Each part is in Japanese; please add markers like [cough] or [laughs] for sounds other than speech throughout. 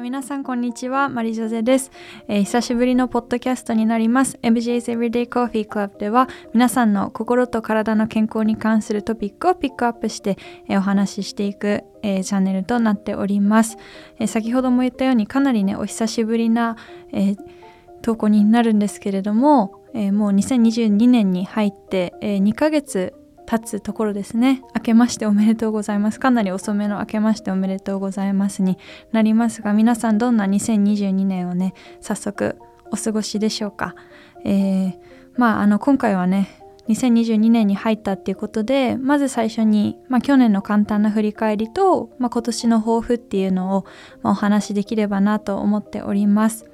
皆さんこんにちはマリジョゼです、えー、久しぶりのポッドキャストになります。MJ's Everyday Coffee Club では皆さんの心と体の健康に関するトピックをピックアップして、えー、お話ししていく、えー、チャンネルとなっております、え先ほども言ったようにかなりねお久しぶりな、え投稿になるんですけれども、えもう2022年に入って、え2ヶ月経つところですね。明けましておめでとうございます。かなり遅めの明けましておめでとうございますになりますが皆さんどんな2022年をね早速お過ごしでしょうか、えー、まああの今回はね2022年に入ったっていうことでまず最初に、まあ、去年の簡単な振り返りと、まあ、今年の抱負っていうのを、まあ、お話しできればなと思っております。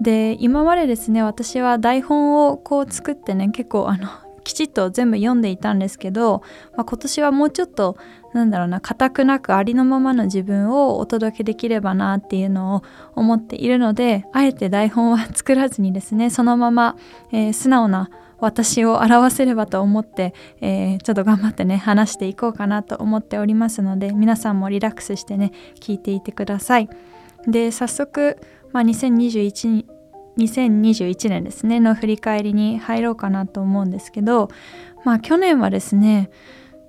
で今までですね私は台本をこう作ってね結構あのきちっと全部読んでいたんですけど、まあ、今年はもうちょっとなんだろうな固くなくありのままの自分をお届けできればなっていうのを思っているのであえて台本は作らずにですねそのまま、えー、素直な私を表せればと思って、えー、ちょっと頑張ってね話していこうかなと思っておりますので皆さんもリラックスしてね聞いていてください。で早速、まあ、2021 2021年ですねの振り返りに入ろうかなと思うんですけどまあ去年はですね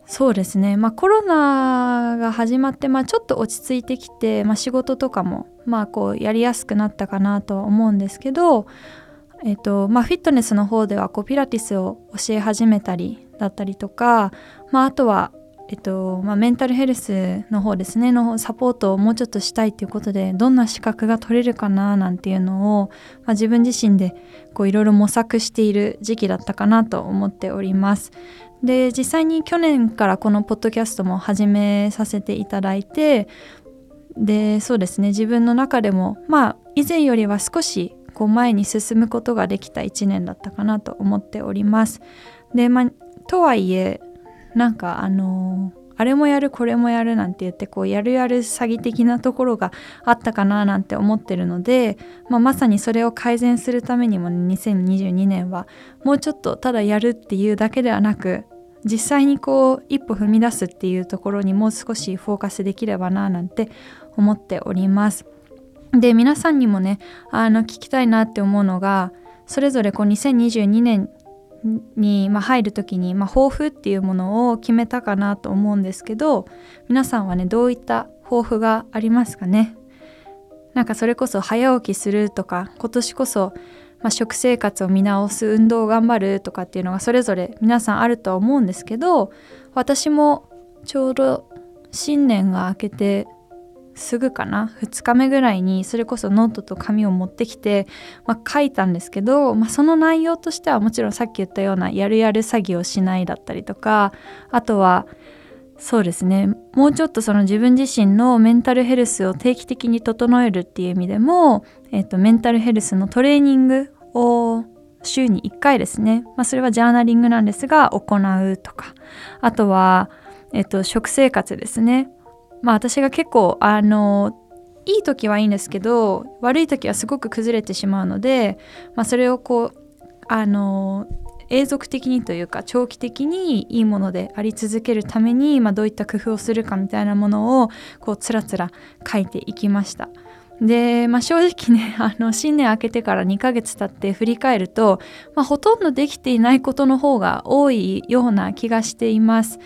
そうですね、まあ、コロナが始まって、まあ、ちょっと落ち着いてきて、まあ、仕事とかも、まあ、こうやりやすくなったかなとは思うんですけど、えーとまあ、フィットネスの方ではこうピラティスを教え始めたりだったりとか、まあ、あとはえっとまあ、メンタルヘルスの方ですねのサポートをもうちょっとしたいということでどんな資格が取れるかななんていうのを、まあ、自分自身でいろいろ模索している時期だったかなと思っております。で実際に去年からこのポッドキャストも始めさせていただいてでそうですね自分の中でもまあ以前よりは少しこう前に進むことができた1年だったかなと思っております。でまあとはいえなんかあのー、あれもやるこれもやるなんて言ってこうやるやる詐欺的なところがあったかななんて思ってるので、まあ、まさにそれを改善するためにも、2022年はもうちょっとただやるっていうだけではなく実際にこう一歩踏み出すっていうところにもう少しフォーカスできればななんて思っております。で皆さんにもねあの聞きたいなって思うのがそれぞれこう2022年に、まあ、入る時に、まあ、抱負っていうものを決めたかなと思うんですけど皆さんはねどういった抱負がありますかね？なんかそれこそ早起きするとか今年こそ、まあ、食生活を見直す運動を頑張るとかっていうのがそれぞれ皆さんあるとは思うんですけど私もちょうど新年が明けてすぐかな？2日目ぐらいにそれこそノートと紙を持ってきて、まあ、書いたんですけど、まあ、その内容としてはもちろんさっき言ったようなやるやる詐欺をしないだったりとかあとはそうですねもうちょっとその自分自身のメンタルヘルスを定期的に整えるっていう意味でも、えっと、メンタルヘルスのトレーニングを週に1回ですね、まあ、それはジャーナリングなんですが行うとかあとは、えっと、食生活ですね。まあ私が結構あのいい時はいいんですけど悪い時はすごく崩れてしまうので、まあ、それをこうあの永続的にというか長期的にいいものであり続けるために、まあ、どういった工夫をするかみたいなものをこうつらつら書いていきました。で、まあ、正直ねあの新年明けてから2ヶ月経って振り返ると、まあ、ほとんどできていないことの方が多いような気がしています。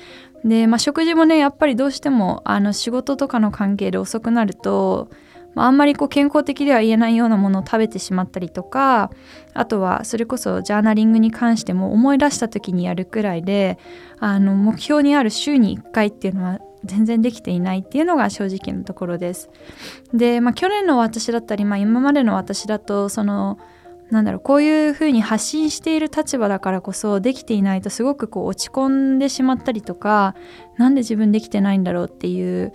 で、まあ、食事もねやっぱりどうしてもあの仕事とかの関係で遅くなると、まあ、あんまりこう健康的では言えないようなものを食べてしまったりとかあとはそれこそジャーナリングに関しても思い出した時にやるくらいであの目標にある週に1回っていうのは全然できていないっていうのが正直なところです。で、まあ、去年の私だったり、まあ、今までの私だとそのなんだろうこういうふうに発信している立場だからこそできていないとすごくこう落ち込んでしまったりとか何で自分できてないんだろうっていう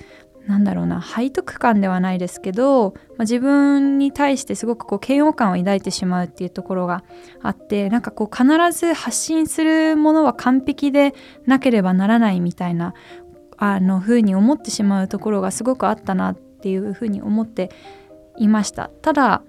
なんだろうな背徳感ではないですけど、まあ、自分に対してすごくこう嫌悪感を抱いてしまうっていうところがあってなんかこう必ず発信するものは完璧でなければならないみたいなあの風に思ってしまうところがすごくあったなっていうふうに思っていました。ただ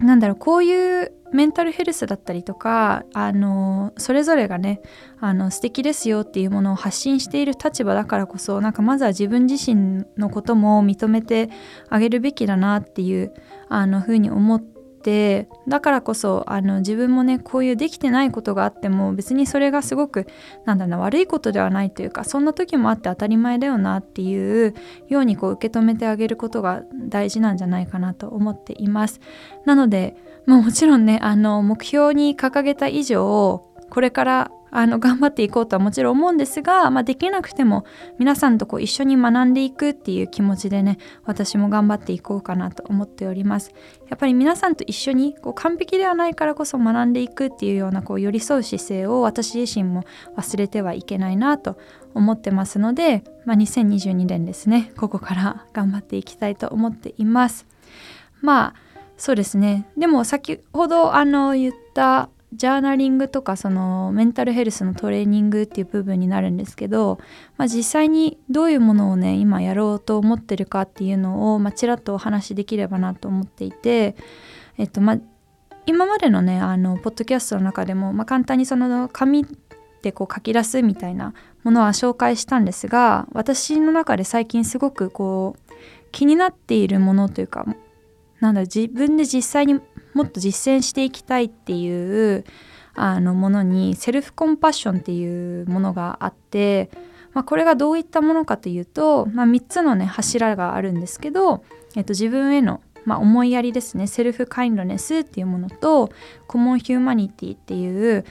なんだろうこういうメンタルヘルスだったりとかあのそれぞれがねあの素敵ですよっていうものを発信している立場だからこそなんかまずは自分自身のことも認めてあげるべきだなっていうあのふうに思っててだからこそあの自分もねこういうできてないことがあっても別にそれがすごくなんだろうな悪いことではないというかそんな時もあって当たり前だよなっていうようにこう受け止めてあげることが大事なんじゃないかなと思っています。なので、まあ、もちろんねあの目標に掲げた以上これからあの頑張っていこうとはもちろん思うんですが、まあ、できなくても皆さんとこう一緒に学んでいくっていう気持ちでね私も頑張っていこうかなと思っております。やっぱり皆さんと一緒にこう完璧ではないからこそ学んでいくっていうようなこう寄り添う姿勢を私自身も忘れてはいけないなと思ってますので、まあ、2022年ですねここから頑張っていきたいと思っています。まあそうですね。でも先ほどあの言ったジャーナリングとかそのメンタルヘルスのトレーニングっていう部分になるんですけど、まあ、実際にどういうものをね今やろうと思ってるかっていうのを、まあ、ちらっとお話しできればなと思っていて、えっとまあ、今までのねあのポッドキャストの中でも、まあ、簡単にその紙でこう書き出すみたいなものは紹介したんですが私の中で最近すごくこう気になっているものというかなんだ自分で実際にもっと実践していきたいっていうあのものにセルフコンパッションっていうものがあって、まあ、これがどういったものかというと、まあ、3つのね柱があるんですけど、えっと、自分への、まあ、思いやりですねセルフカインドネスっていうものとコモンヒューマニティっていう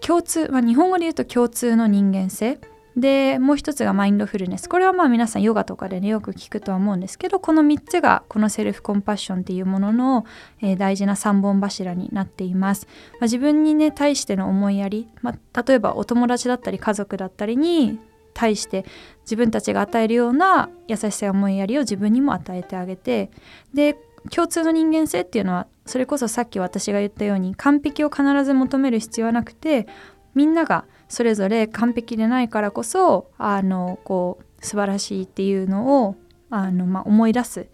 共通、まあ、日本語で言うと共通の人間性。でもう一つがマインドフルネス。これはまあ皆さんヨガとかでねよく聞くとは思うんですけどこの3つがこのセルフコンパッションっていうものの、えー、大事な3本柱になっています、まあ、自分にね対しての思いやり、まあ、例えばお友達だったり家族だったりに対して自分たちが与えるような優しさや思いやりを自分にも与えてあげてで共通の人間性っていうのはそれこそさっき私が言ったように完璧を必ず求める必要はなくてみんながそれぞれ完璧でないからこそあのこう素晴らしいっていうのをあの、まあ、思い出す。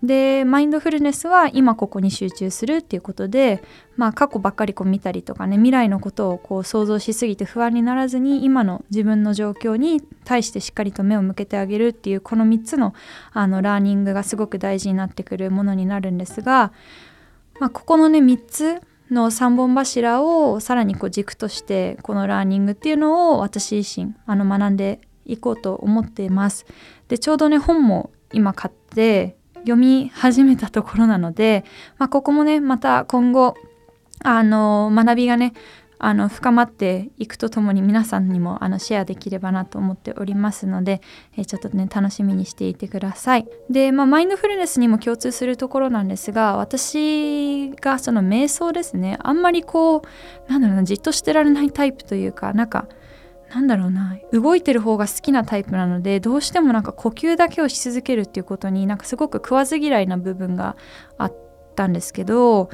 でマインドフルネスは今ここに集中するっていうことで、まあ、過去ばっかりこう見たりとかね未来のことをこう想像しすぎて不安にならずに今の自分の状況に対してしっかりと目を向けてあげるっていうこの3つのあのラーニングがすごく大事になってくるものになるんですが、まあ、ここのね3つの3本柱をさらにこう軸としてこのラーニングっていうのを私自身あの学んでいこうと思っています。でちょうどね本も今買って読み始めたところなので、まあ、ここもねまた今後あの学びがねあの深まっていくとともに皆さんにもあのシェアできればなと思っておりますので、えー、ちょっとね楽しみにしていてください。で、まあ、マインドフルネスにも共通するところなんですが私がその瞑想ですねあんまりこうなんだろうなじっとしてられないタイプというかなんかなんだろうな動いてる方が好きなタイプなのでどうしてもなんか呼吸だけをし続けるっていうことになんかすごく食わず嫌いな部分があったんですけど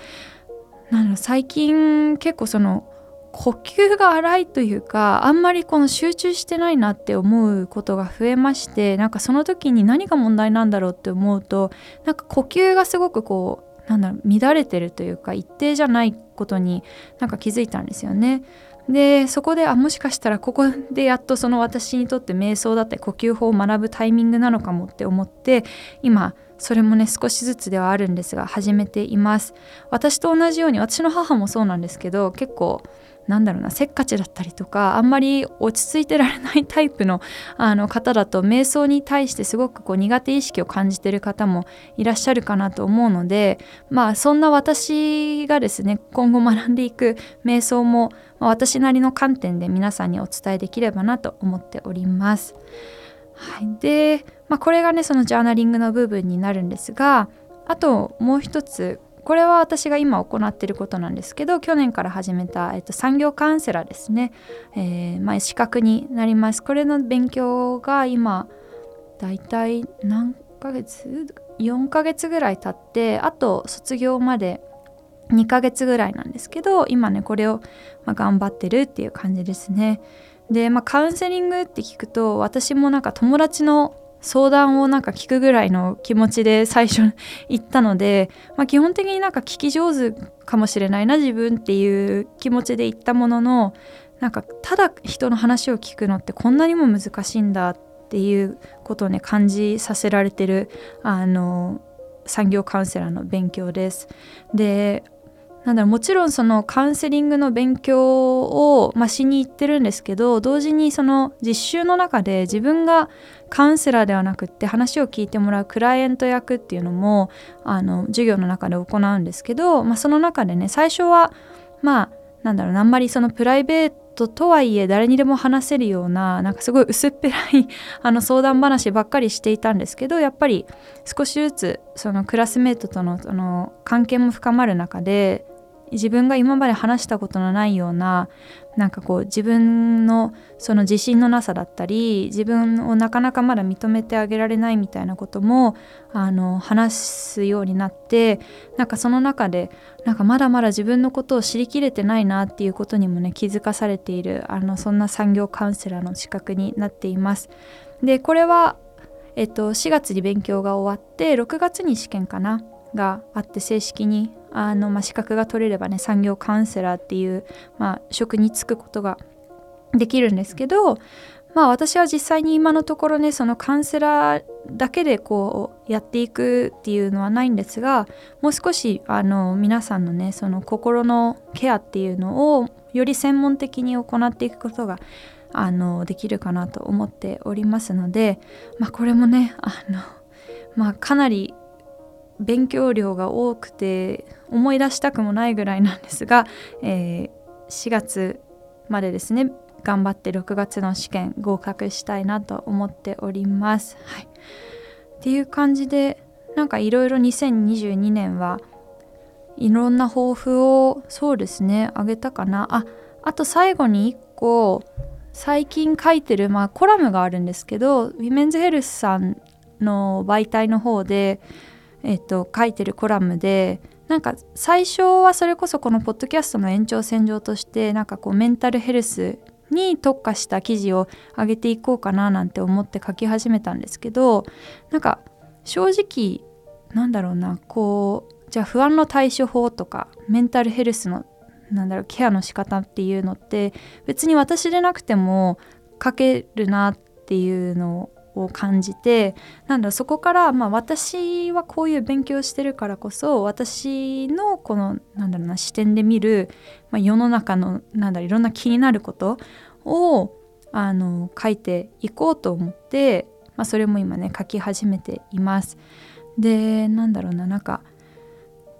なんだろう最近結構その呼吸が荒いというかあんまりこの集中してないなって思うことが増えましてなんかその時に何が問題なんだろうって思うとなんか呼吸がすごくこうなんだろう乱れてるというか一定じゃないことになんか気づいたんですよね。でそこであもしかしたらここでやっとその私にとって瞑想だって呼吸法を学ぶタイミングなのかもって思って今それもね少しずつではあるんですが始めています私と同じように私の母もそうなんですけど結構なんだろうなせっかちだったりとかあんまり落ち着いてられないタイプの [laughs] あの方だと瞑想に対してすごくこう苦手意識を感じてる方もいらっしゃるかなと思うのでまあそんな私がですね今後学んでいく瞑想も、ま、私なりの観点で皆さんにお伝えできればなと思っております。はい、で、まあ、これがねそのジャーナリングの部分になるんですがあともう一つこれは私が今行っていることなんですけど去年から始めた、えっと、産業カウンセラーですね、えー、まあ、資格になります。これの勉強が今だいたい何ヶ月？4ヶ月ぐらい経ってあと卒業まで2ヶ月ぐらいなんですけど今ねこれを、まあ、頑張ってるっていう感じですね。で、まあ、カウンセリングって聞くと私もなんか友達の相談をなんか聞くぐらいの気持ちで最初行ったので、まあ、基本的になんか聞き上手かもしれないな自分っていう気持ちで行ったもののなんかただ人の話を聞くのってこんなにも難しいんだっていうことをね感じさせられてるあの産業カウンセラーの勉強です。でなんだろうもちろんそのカウンセリングの勉強を、まあ、しに行ってるんですけど同時にその実習の中で自分がカウンセラーではなくって話を聞いてもらうクライアント役っていうのもあの授業の中で行うんですけど、まあ、その中でね最初はまあなんだろうあんまりそのプライベートとはいえ誰にでも話せるようななんかすごい薄っぺらい [laughs] あの相談話ばっかりしていたんですけどやっぱり少しずつそのクラスメートとのその関係も深まる中で自分が今まで話したことのないようななんかこう自分のその自信のなさだったり自分をなかなかまだ認めてあげられないみたいなこともあの話すようになってなんかその中でなんかまだまだ自分のことを知りきれてないなっていうことにもね気づかされているあのそんな産業カウンセラーの資格になっています。でこれはえっと、4月に勉強が終わって6月に試験かながあって正式にあの、まあ、資格が取れればね産業カウンセラーっていう、まあ、職に就くことができるんですけど、まあ、私は実際に今のところねそのカウンセラーだけでこうやっていくっていうのはないんですがもう少しあの皆さんのねその心のケアっていうのをより専門的に行っていくことがあのできるかなと思っておりますので、まあ、これもねあの、まあ、かなり勉強量が多くて思い出したくもないぐらいなんですが、えー、4月までですね頑張って6月の試験合格したいなと思っております。はい、っていう感じでなんかいろいろ2022年はいろんな抱負をそうですねあげたかなああと最後に1個最近書いてる、まあ、コラムがあるんですけどウィメンズヘルスさんの媒体の方でえっと、書いてるコラムでなんか最初はそれこそこのポッドキャストの延長線上としてなんかこうメンタルヘルスに特化した記事を上げていこうかななんて思って書き始めたんですけどなんか正直なんだろうなこうじゃあ不安の対処法とかメンタルヘルスのなんだろうケアの仕方っていうのって別に私でなくても書けるなっていうのを感じてなんだそこから、まあ、私はこういう勉強してるからこそ私のこのなんだろうな視点で見る、まあ、世の中のなんだろういろんな気になることをあの書いていこうと思って、まあ、それも今ね書き始めています。でなんだろうななんか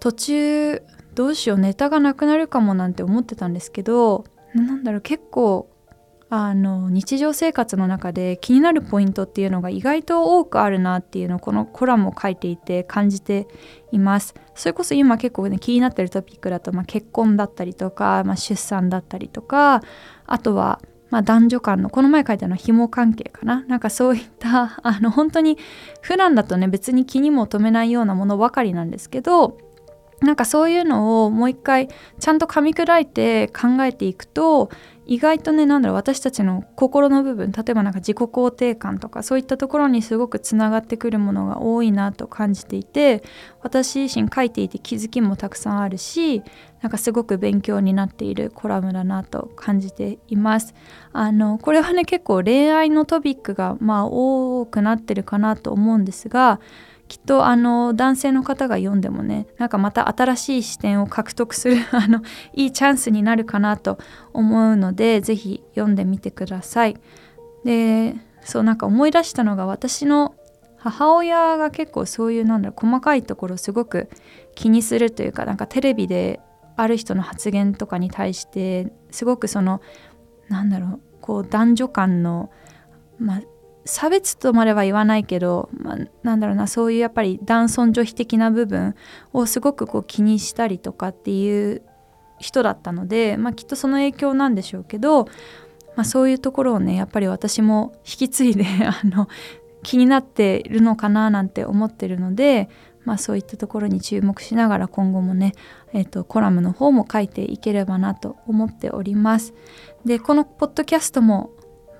途中どうしようネタがなくなるかもなんて思ってたんですけどなんだろう結構あの日常生活の中で気になるポイントっていうのが意外と多くあるなっていうのをこのコラムを書いていて感じています。それこそ今結構ね気になってるトピックだと、まあ、結婚だったりとか、まあ、出産だったりとかあとはまあ、男女間のこの前書いたのは紐関係かな。なんかそういった [laughs] あの本当に普段だとね別に気にも留めないようなものばかりなんですけどなんかそういうのをもう一回ちゃんと噛み砕いて考えていくと意外とねなんだろう私たちの心の部分例えばなんか自己肯定感とかそういったところにすごくつながってくるものが多いなと感じていて私自身書いていて気づきもたくさんあるしなんかすごく勉強になっているコラムだなと感じています。あのこれはね結構恋愛のトピックがまあ多くなってるかなと思うんですがきっとあの男性の方が読んでもねなんかまた新しい視点を獲得する [laughs] あのいいチャンスになるかなと思うので是非読んでみてください。でそうなんか思い出したのが私の母親が結構そういうなんだろう細かいところすごく気にするというかなんかテレビである人の発言とかに対してすごくそのなんだろうこう男女間の、まあ、差別とまでは言わないけど、まあ、なんだろうなそういうやっぱり男尊女卑的な部分をすごくこう気にしたりとかっていう人だったので、まあ、きっとその影響なんでしょうけど、まあ、そういうところをねやっぱり私も引き継いで [laughs] あの気になっているのかななんて思ってるので、まあ、そういったところに注目しながら今後もね、えーと、コラムの方も書いていければなと思っております。でこのポッドキャストも、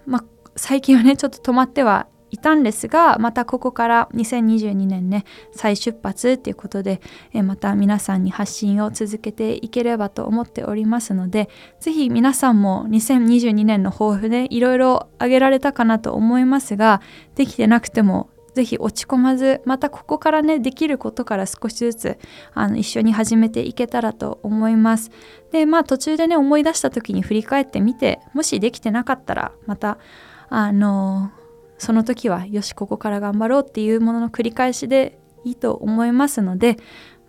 まあ、最近はねちょっと止まってはいたんですがまたここから2022年ね再出発っていうことで、えまた皆さんに発信を続けていければと思っておりますので是非皆さんも2022年の抱負でいろいろ挙げられたかなと思いますができてなくてもぜひ落ち込まずまたここからねできることから少しずつあの一緒に始めていけたらと思います。でまあ途中でね思い出した時に振り返ってみてもしできてなかったらまたあのその時はよしここから頑張ろうっていうものの繰り返しでいいと思いますので、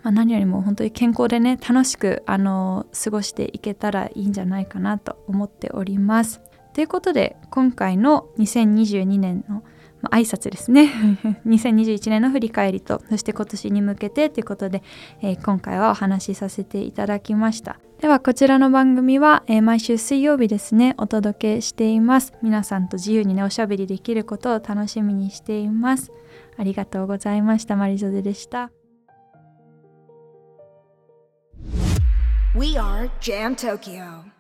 まあ、何よりも本当に健康でね楽しくあの過ごしていけたらいいんじゃないかなと思っております。ということで今回の2022年の「まあ、挨拶ですね。[laughs] 2021年の振り返りとそして今年に向けてということで、えー、今回はお話しさせていただきました。ではこちらの番組は、えー、毎週水曜日ですねお届けしています。皆さんと自由にねおしゃべりできることを楽しみにしています。ありがとうございました。マリジョゼでした。We are Jam Tokyo.